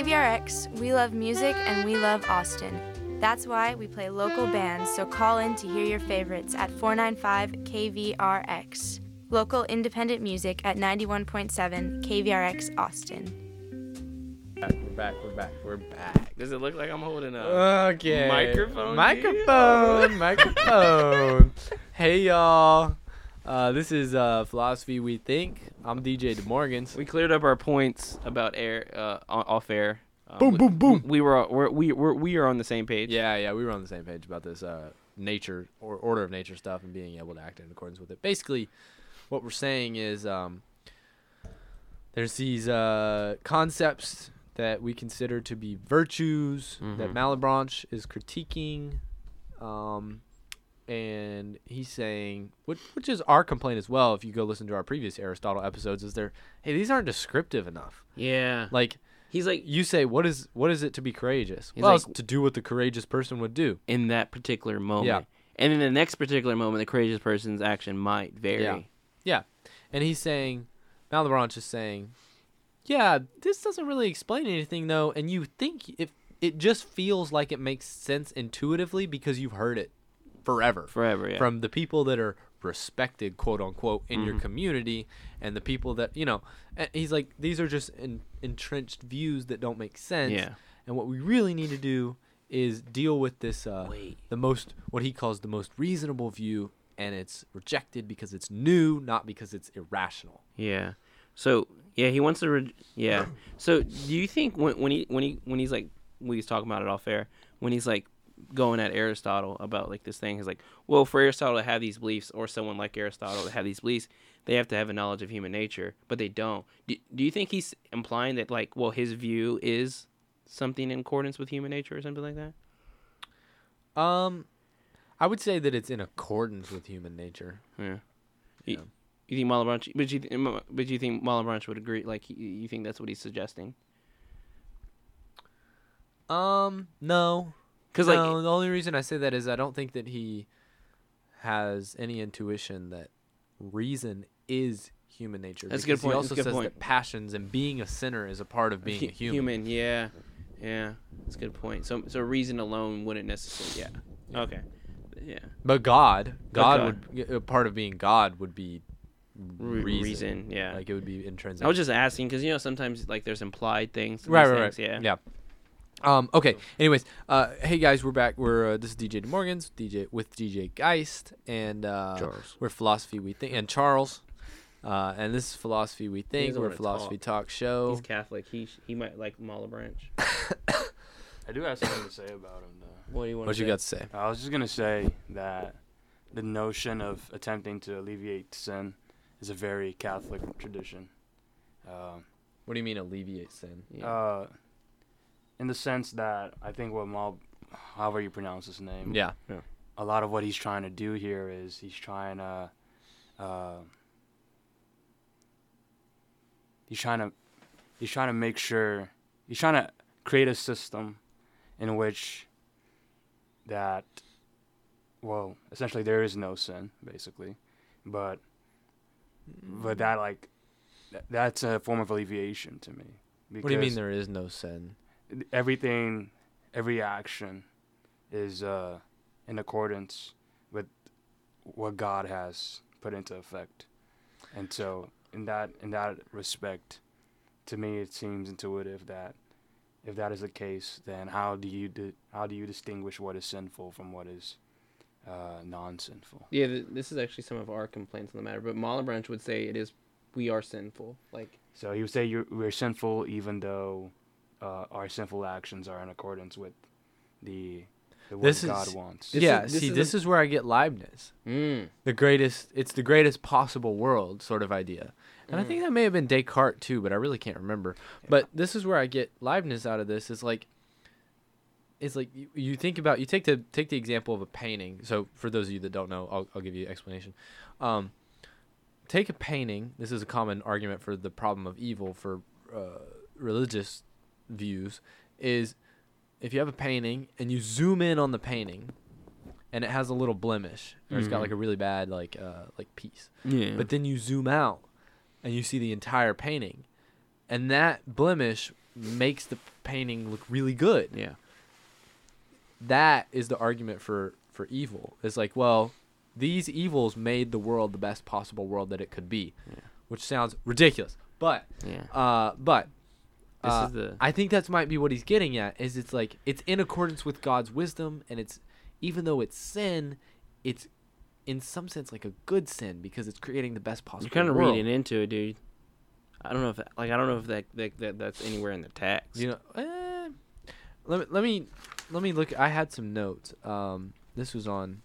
KVRX, we love music and we love Austin. That's why we play local bands, so call in to hear your favorites at 495 KVRX. Local independent music at 91.7 KVRX Austin. We're back. We're back. We're back. Does it look like I'm holding a? Okay. Microphone, Microphone. microphone. *laughs* hey y'all. Uh, this is uh, philosophy we think. I'm DJ DeMorgans. We cleared up our points about air uh, off air. Um, Boom, we- boom, boom. We were we're, we we're, we are on the same page. Yeah, yeah, we were on the same page about this uh, nature or order of nature stuff and being able to act in accordance with it. Basically, what we're saying is um, there's these uh, concepts that we consider to be virtues that Mhm. Malebranche is critiquing, um, and he's saying, which, which is our complaint as well. If you go listen to our previous Aristotle episodes, is there, hey, these aren't descriptive enough. Yeah. Like He's like you say, what is what is it to be courageous? Well, like- to do what the courageous person would do. in that particular moment. Yeah. And in the next particular moment, the courageous person's action might vary. Yeah. Yeah. And he's saying, Malebranche is saying, yeah, this doesn't really explain anything though. And you think if it just feels like it makes sense intuitively because you've heard it forever Forever. Yeah. from the people that are respected, quote unquote, in your Mhm. community and the people that, you know, and he's like, these are just in, entrenched views that don't make sense. yeah. And what we really need to do is deal with this, uh, Wait. the most, what he calls the most reasonable view, and it's rejected because it's new, not because it's irrational. Yeah. So yeah, he wants to. Re- yeah. So do you think when when he when he when he's like when he's talking about it off air when he's like going at Aristotle about like this thing he's like well for Aristotle to have these beliefs or someone like Aristotle to have these beliefs they have to have a knowledge of human nature but they don't. Do, do you think he's implying that like well his view is something in accordance with human nature or something like that? Um, I would say that it's in accordance with human nature. Yeah. Yeah. You, you think Malebranche? But you, th- but you think Malebranche would agree? Like, you, you think that's what he's suggesting? Um, no, Because no. like, the only reason I say that is I don't think that he has any intuition that reason is human nature. That's a good point, He also says point. that passions and being a sinner is a part of being hu- a human. yeah, yeah, that's a good point. So, so reason alone wouldn't necessarily. Yeah. Okay. Yeah. But God, But God, God. would a part of being God would be reason. reason, yeah. like it would be intrinsic. I was just asking because you know sometimes like there's implied things. to right, these right, right. things, Yeah. Um. Okay. Anyways, uh, hey guys, we're back. We're uh, this is DJ Morgan's DJ with DJ Geist, and uh, Charles. we're philosophy we think, and Charles, uh, and this is philosophy we think. We're a philosophy talk. talk, show. He's Catholic. He sh- he might like Malebranche. *laughs* I do have something to say about him, though. What do you want? What you got to say? I was just gonna say that the notion of attempting to alleviate sin is a very Catholic tradition. Um, What do you mean alleviate sin? Yeah. uh, in the sense that I think what Mal, however you pronounce his name, Yeah. a lot of what he's trying to do here is he's trying to, uh, he's trying to, he's trying to make sure he's trying to create a system in which that, well, essentially there is no sin basically, but but that like th- that's a form of alleviation to me. What do you mean there is no sin? Everything, every action, is uh, in accordance with what God has put into effect, and so in that in that respect, to me it seems intuitive that if that is the case, then how do you di- how do you distinguish what is sinful from what is uh, non-sinful? Yeah, th- this is actually some of our complaints on the matter, but Malebranche would say it is we are sinful. Like, So he would say you're, we're sinful even though uh, our sinful actions are in accordance with the what This God is- wants. This yeah, is- this see, is this a- is where I get Leibniz. Mm. The greatest, it's the greatest possible world sort of idea. And I think that may have been Descartes too, but I really can't remember. But this is where I get Leibniz out of this. Is like, it's like you, you think about you take the take the example of a painting. So for those of you that don't know, I'll, I'll give you an explanation. Um, take a painting. This is a common argument for the problem of evil for uh, religious views. Is if you have a painting and you zoom in on the painting, and it has a little blemish, or it's got Mhm. like a really bad like uh, like piece, Yeah. but then you zoom out and you see the entire painting, and that blemish makes the painting look really good yeah. that is the argument for for evil. It's like, well, these evils made the world the best possible world that it could be, Yeah. which sounds ridiculous. But Yeah. uh, but uh, is the I think that's might be what he's getting at. Is it's like it's in accordance with God's wisdom, and it's even though it's sin, it's in some sense like a good sin because it's creating the best possible. you're kind of world. reading into it, dude. I don't know if that, like I don't know if that, that, that that's anywhere in the text. You know, eh, let me let me let me look. I had some notes. Um, this was on.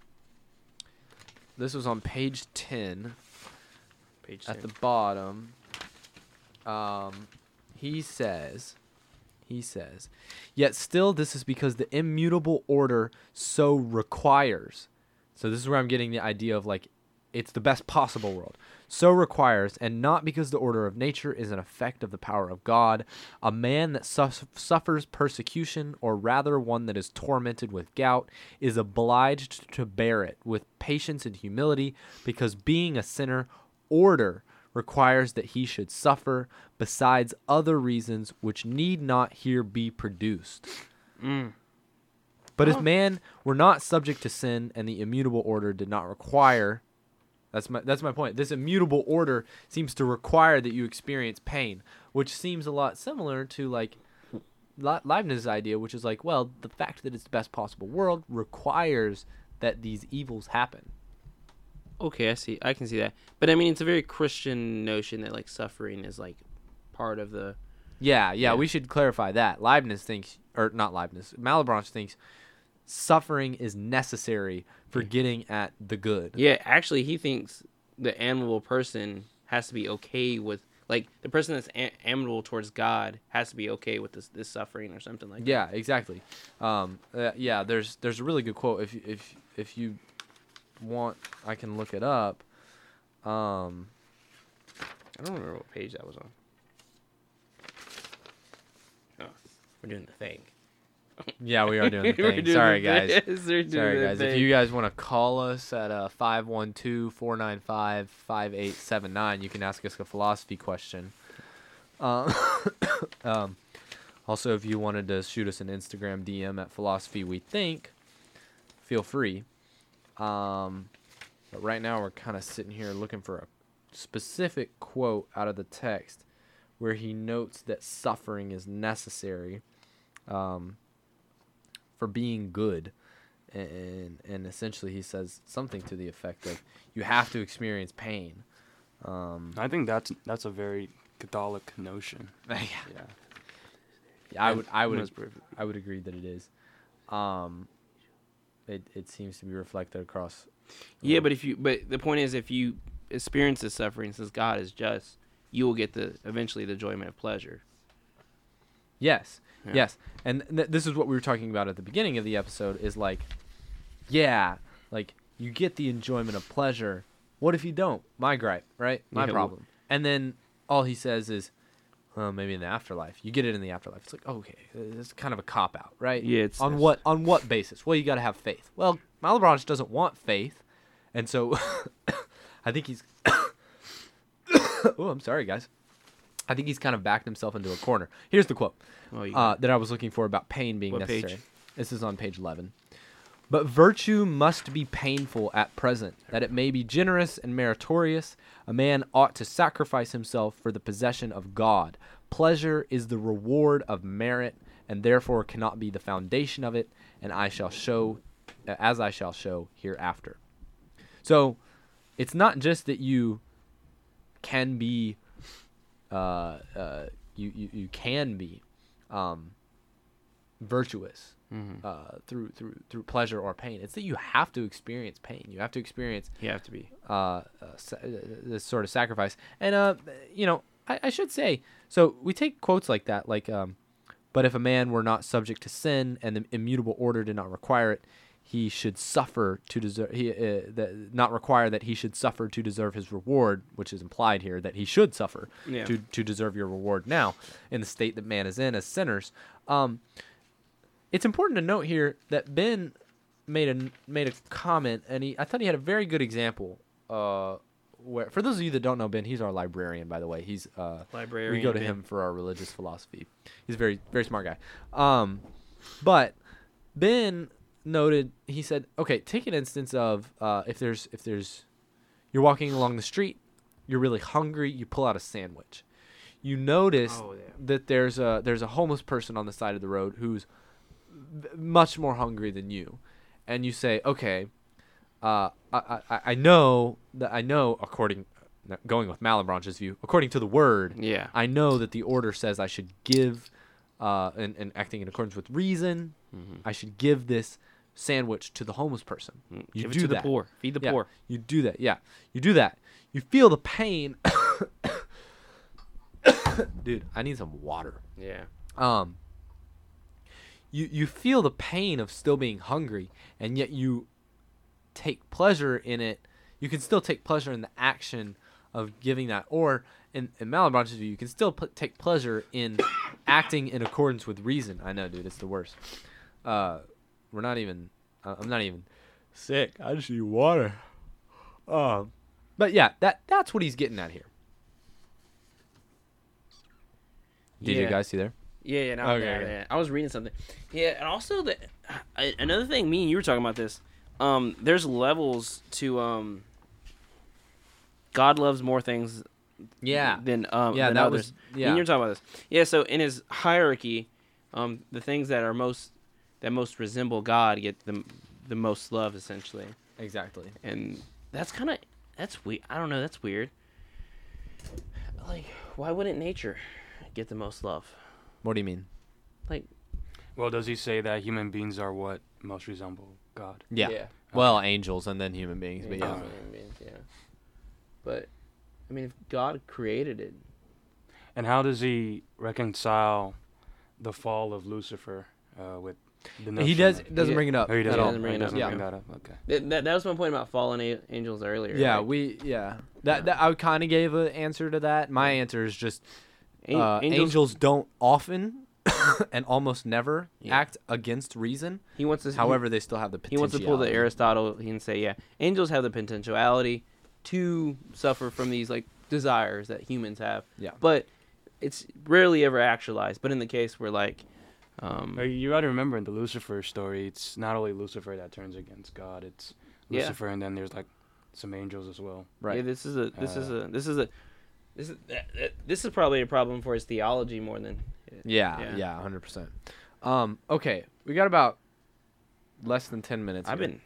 This was on page ten Page 10. at the bottom. Um, he says, he says, yet still this is because the immutable order so requires. So this is where I'm getting the idea of like, it's the best possible world. So requires, and not because the order of nature is an effect of the power of God. A man that suff suffers persecution, or rather one that is tormented with gout, is obliged to bear it with patience and humility, because being a sinner, order requires that he should suffer, besides other reasons which need not here be produced. Mm. But Oh. if man were not subject to sin, and the immutable order did not require, that's my that's my point. This immutable order seems to require that you experience pain, which seems a lot similar to like Leibniz's idea, which is like, well, the fact that it's the best possible world requires that these evils happen. Okay, I see. I can see that. But I mean, it's a very Christian notion that like suffering is like part of the. Yeah, yeah, Yeah. we should clarify that. Leibniz thinks, or not Leibniz, Malebranche thinks suffering is necessary for getting at the good. Yeah, actually, he thinks the amiable person has to be okay with like the person that's a- amiable towards God has to be okay with this this suffering or something like that. Yeah, exactly. Um, uh, yeah, there's there's a really good quote. If if if you want, I can look it up. Um. I don't remember what page that was on. Oh, we're doing the thing. *laughs* yeah, we are doing the *laughs* thing. doing Sorry, the guys. *laughs* doing Sorry, the guys. If you guys want to call us at uh, 512-495-5879, you can ask us a philosophy question. Um, *coughs* um, also, if you wanted to shoot us an Instagram DM at philosophy we think, feel free. Um, but right now, we're kind of sitting here looking for a specific quote out of the text where he notes that suffering is necessary. Um, for being good and and essentially he says something to the effect of you have to experience pain um I think that's that's a very Catholic notion. *laughs* yeah, Yeah. i would i would i would agree that it is um it it seems to be reflected across Yeah, but if you but the point is if you experience the suffering since God is just, you will get the eventually the enjoyment of pleasure. yes Yeah. yes. And th- this is what we were talking about at the beginning of the episode is like yeah like you get the enjoyment of pleasure. What if you don't? My gripe right? My Yeah, well- problem. And then all he says is well, maybe in the afterlife. You get it in the afterlife. It's like, okay, it's kind of a cop out, right? Yeah, it's- on it's- what on what basis? Well, you got to have faith. Well, Malebranche doesn't want faith, and so *coughs* I think he's. *coughs* oh, I'm sorry, guys. I think he's kind of backed himself into a corner. Here's the quote Oh, uh, that I was looking for about pain being What page? necessary. This is on page 11. But virtue must be painful at present, that it may be generous and meritorious. A man ought to sacrifice himself for the possession of God. Pleasure is the reward of merit, and therefore cannot be the foundation of it, and I shall show, as I shall show hereafter. So, it's not just that you can be, uh, uh, you, you, you can be, um, virtuous Mhm. uh, through through through pleasure or pain. It's that you have to experience pain. You have to experience You have to be. uh, uh, sa- uh, this sort of sacrifice. And uh, you know, I, I should say, so we take quotes like that, like, um, but if a man were not subject to sin and the immutable order did not require it, he should suffer to deserve. He uh, that, not require that he should suffer to deserve his reward, which is implied here that he should suffer Yeah. to to deserve your reward. Now, in the state that man is in as sinners, um, it's important to note here that Ben made a made a comment, and he I thought he had a very good example. Uh, where for those of you that don't know Ben, he's our librarian, by the way. He's uh, we go to Ben. him for our religious philosophy. He's a very very smart guy. Um, but Ben noted he said, okay, take an instance of uh, if there's if there's you're walking along the street, you're really hungry, you pull out a sandwich. You notice Oh, yeah. that there's a there's a homeless person on the side of the road who's much more hungry than you, and you say, okay, uh, I, I I know that I know according going with Malebranche's view, according to the word, Yeah. I know that the order says I should give, uh, and, and acting in accordance with reason, I should give this sandwich to the homeless person. You Mm-hmm. Give it do to the poor. Feed the Yeah, poor. You do that. Yeah, you do that. You feel the pain. *coughs* Dude, I need some water. Yeah. Um. You you feel the pain of still being hungry, and yet you take pleasure in it. You can still take pleasure in the action of giving that, or in, in Malebranche's view, you can still pl- take pleasure in *coughs* acting in accordance with reason. I know, dude, it's the worst. Uh, we're not even. Uh, I'm not even sick. I just need water. Um, but yeah, that that's what he's getting at here. Did you guys see there? Yeah, yeah, no, Okay, yeah, okay. yeah. I was reading something. Yeah, and also the I, another thing. Me and you were talking about this. Um, there's levels to um. God loves more things Yeah. than um Yeah, than that others. was- yeah. you're talking about this. Yeah, so in his hierarchy, um, the things that are most that most resemble God get the the most love essentially, Exactly. and that's kind of that's weird. I don't know. That's weird. Like, why wouldn't nature get the most love? What do you mean? Like, Well, does he say that human beings are what most resemble God? Yeah. Yeah. Well, angels and then human beings, but Yeah, yeah. human beings, yeah. But I mean, if God created it, And how does he reconcile the fall of Lucifer uh, with the He does of- doesn't Yeah. bring it up Oh, he doesn't, all. doesn't bring he it up. doesn't Yeah. bring that up. Okay. that, that, that was my point about fallen a- angels earlier. Yeah, like, we yeah. That, that I kind of gave an answer to that. My answer is just an- uh, angels, don't often *coughs* and almost never Yeah. act against reason. He wants to. However, they still have the he wants to pull the Aristotle and say, yeah, angels have the potentiality to suffer from these like desires that humans have. Yeah. But it's rarely ever actualized. But in the case where like, um, You got to remember in the Lucifer story, it's not only Lucifer that turns against God. It's Yeah. Lucifer, and then there's like some angels as well. Right. Yeah, this is a this is Uh, a this is a this is that- that- this is probably a problem for his theology more than Yeah, Yeah. yeah, hundred percent. Um, okay, we got about less than ten minutes. I've here. been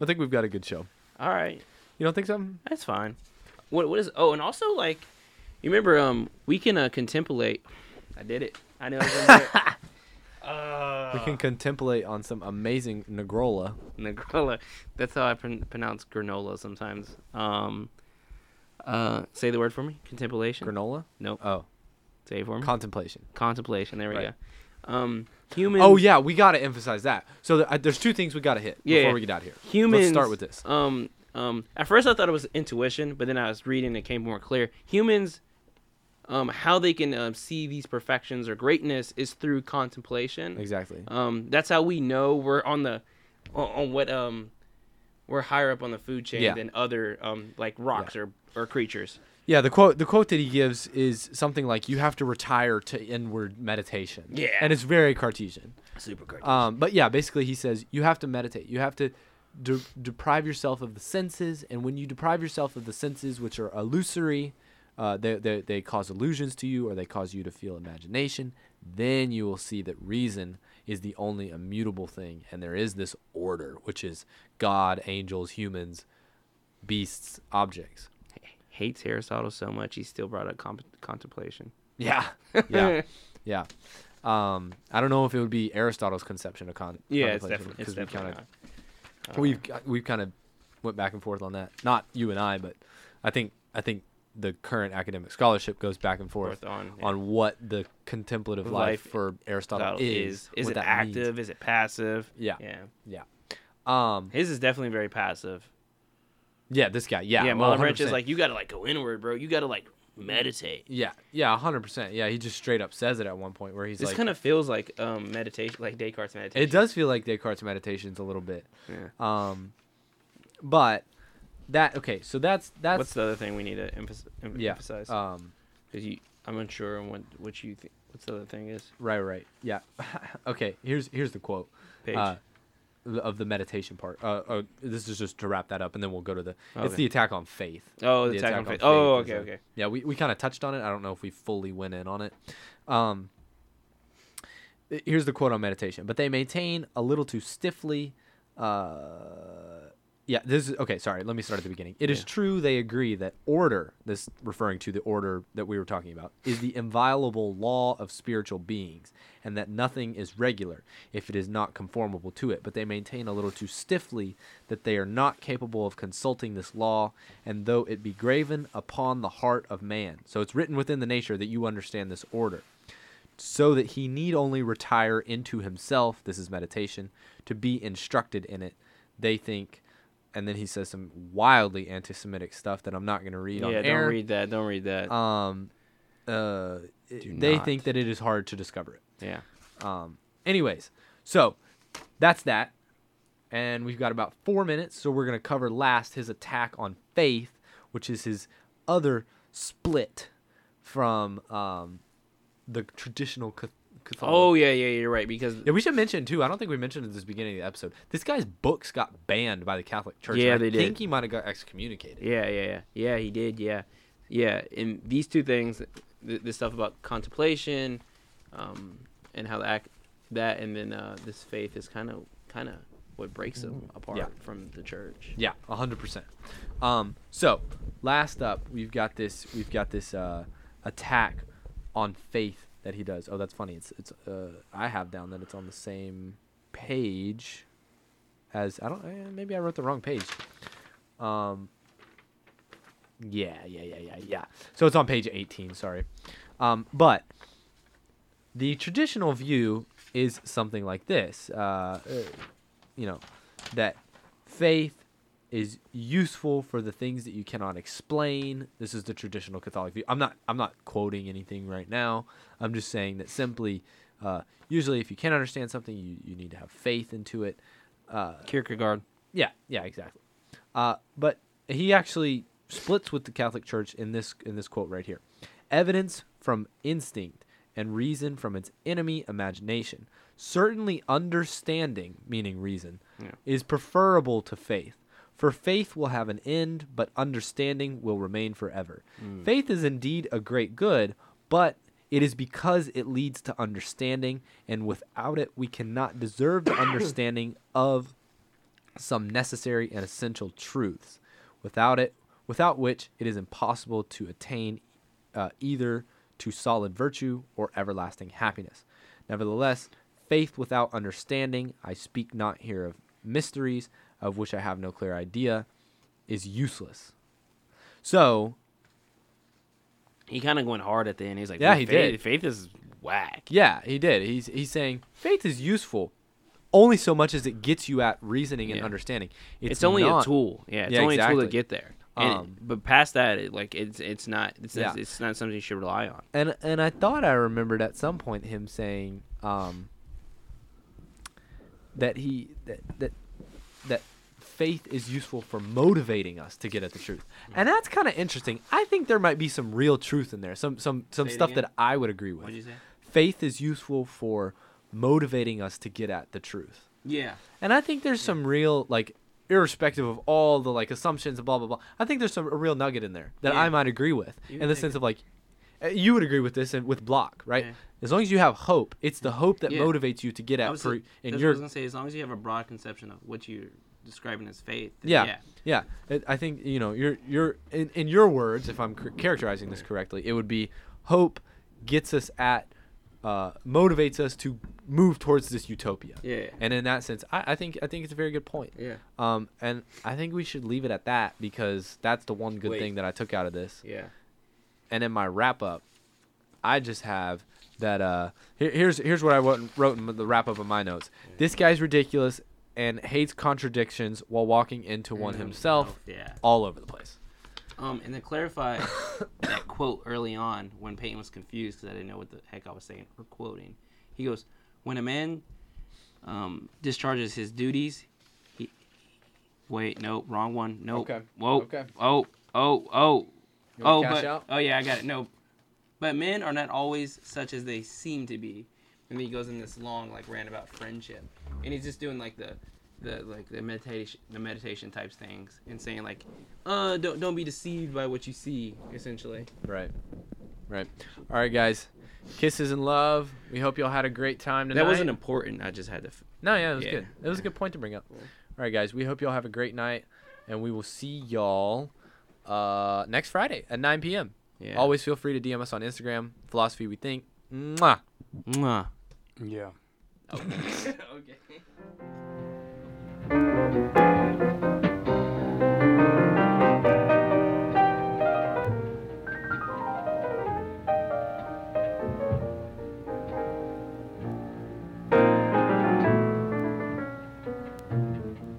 I think we've got a good show. all right. You don't think so? That's fine. What what is? Oh, and also like, you remember um we can uh, contemplate. I did it. I know. I was gonna do it. *laughs* Uh, we can contemplate on some amazing Negrola. Negrola. That's how I pron- pronounce granola sometimes. Um, uh, say the word for me. Contemplation. Granola? Nope. Oh, Say it for me. contemplation. Contemplation. There we Right. go. Um, humans. Oh yeah, we got to emphasize that. So th- uh, there's two things we got to hit Yeah, before yeah. we get out here. humans. Let's start with this. Um, um, at first I thought it was intuition, but then I was reading and it came more clear. Humans, um, how they can um, see these perfections or greatness is through contemplation. Exactly. Um, that's how we know we're on the, on, on what um, we're higher up on the food chain Yeah. than other um like rocks or or creatures. Yeah, the quote the quote that he gives is something like you have to retire to inward meditation. Yeah. And it's very Cartesian. Super Cartesian. Um, but yeah, basically he says you have to meditate. You have to de- deprive yourself of the senses, and when you deprive yourself of the senses, which are illusory, uh, they, they they cause illusions to you, or they cause you to feel imagination. Then you will see that reason is the only immutable thing, and there is this order, which is God, angels, humans, beasts, objects. Hates Aristotle so much he still brought up comp- contemplation. Yeah, *laughs* yeah, yeah. Um, I don't know if it would be Aristotle's conception of con. Yeah, contemplation, definitely it's definitely kinda- not. Uh, we've we've kind of went back and forth on that. Not you and I, but I think I think the current academic scholarship goes back and forth, Forth on, yeah. on what the contemplative life, Life for Aristotle is. is is it that means. active? Is it passive? Yeah. Yeah. Yeah. Um. His is definitely very passive. Yeah. This guy. Yeah. Yeah, Mullen is like you got to like go inward, bro. You got to like meditate. Yeah. Yeah. hundred percent. Yeah. He just straight up says it at one point where he's This like, kind of feels like um meditation, like Descartes meditation. It does feel like Descartes' meditations a little bit. Yeah. Um, but that okay. So that's that's What's the other thing we need to emphasize? yeah. emphasize? Um, Because you, I'm unsure on what what you think. What's the other thing is? right. Right. Yeah. *laughs* okay. Here's here's the quote. Page. Uh, of the meditation part. Uh, uh, this is just to wrap that up, and then we'll go to the. It's the attack on faith. Oh, the attack on faith. Oh, is okay, a- okay. Yeah, we, we kind of touched on it. I don't know if we fully went in on it. Um, here's the quote on meditation. But they maintain a little too stiffly. Uh, yeah, this is okay. Sorry, let me start at the beginning. It is Yeah. true they agree that order, this referring to the order that we were talking about, is the inviolable law of spiritual beings, and that nothing is regular if it is not conformable to it. But they maintain a little too stiffly that they are not capable of consulting this law, and though it be graven upon the heart of man, so it's written within the nature that you understand this order so that he need only retire into himself this is meditation to be instructed in it they think and then he says some wildly anti-semitic stuff that i'm not going to read on yeah, air don't read that. Don't read that. um uh Do they think that it is hard to discover it yeah. um anyways so that's that and we've got about four minutes so we're going to cover last his attack on faith which is his other split from um the traditional Cath- Catholic Oh yeah, yeah, you're right. Because yeah, we should mention too. I don't think we mentioned at this beginning of the episode. This guy's books got banned by the Catholic Church. Yeah, I they think he might have got excommunicated. Yeah, yeah, yeah, yeah. He did. Yeah, yeah. And these two things, th- this stuff about contemplation, um, and how the act that, and then uh, this faith is kind of, kind of what breaks them apart Yeah. from the church. Yeah, hundred percent. Um, so last up, we've got this. We've got this uh, attack on faith that he does. Oh, that's funny. It's it's. Uh, I have down that it's on the same page as I don't. eh, Maybe I wrote the wrong page. Um. Yeah, yeah, yeah, yeah, yeah. So it's on page 18. Sorry, um, but the traditional view is something like this. Uh, uh, you know, that faith is useful for the things that you cannot explain. This is the traditional Catholic view. I'm not I'm not quoting anything right now. I'm just saying that simply uh, usually if you can't understand something you, you need to have faith into it. Uh, Kierkegaard. yeah, yeah, exactly. Uh, but he actually splits with the Catholic Church in this in this quote right here. Evidence from instinct and reason from its enemy imagination. Certainly understanding, meaning reason, Yeah. is preferable to faith. For faith will have an end, but understanding will remain forever. Faith is indeed a great good, but it is because it leads to understanding, and without it, we cannot deserve the *coughs* understanding of some necessary and essential truths. Without it, without which it is impossible to attain uh, either to solid virtue or everlasting happiness. Nevertheless, faith without understanding, I speak not here of mysteries of which I have no clear idea, is useless. So, He kind of went hard at the end. He's like, Yeah, he faith, did. Faith is whack. yeah, he did. He's he's saying faith is useful only so much as it gets you at reasoning and Yeah. understanding. It's, only not- a tool. Yeah, it's Yeah, only a tool to get there. And Um, but past that, it, like it's it's not it's, Yeah. it's not something you should rely on. and and I thought I remembered at some point him saying um, that he that that that faith is useful for motivating us to get at the truth, hmm. and that's kind of interesting. I think there might be some real truth in there, some some some Say stuff that I would agree with. What'd you say? Faith is useful for motivating us to get at the truth. Yeah. And I think there's some real like irrespective of all the like assumptions and blah blah blah. I think there's some a real nugget in there that I might agree with You in the sense of like you would agree with this and with Bloch, right? Yeah. As long as you have hope, it's the hope that Yeah. motivates you to get out. for in what I your was gonna say. As long as you have a broad conception of what you're describing as faith. yeah, yeah. yeah. I think you know you're you're in, in your words, if I'm characterizing this correctly, it would be hope gets us at uh, motivates us to move towards this utopia. Yeah. And in that sense, I, I think I think it's a very good point. Yeah. Um, and I think we should leave it at that because that's the one good Wait. thing that I took out of this. Yeah. And in my wrap up, I just have that. Uh, here, here's here's what I wrote, wrote in the wrap up of my notes. This guy's ridiculous and hates contradictions while walking into one himself. Yeah. All over the place. Um, and to clarify *coughs* that quote early on when Peyton was confused because I didn't know what the heck I was saying or quoting, he goes, "When a man um, discharges his duties, he wait, nope, wrong one, nope, Okay. whoa, Okay. oh, oh, oh, You oh, but out? oh yeah, I got it, no, but men are not always such as they seem to be." And then he goes in this long like rant about friendship, and he's just doing like the the like the meditation the meditation types things and saying like uh don't don't be deceived by what you see essentially Right. Right. All right, guys. Kisses and love. We hope y'all had a great time tonight. that wasn't important i just had to f- No, yeah, it was Yeah. good. It was a good point to bring up. All right, guys. We hope y'all have a great night, and we will see y'all uh, next Friday at 9 p.m. yeah Always feel free to DM us on Instagram. Philosophy we think. Mwah. Mwah. Yeah. okay *laughs*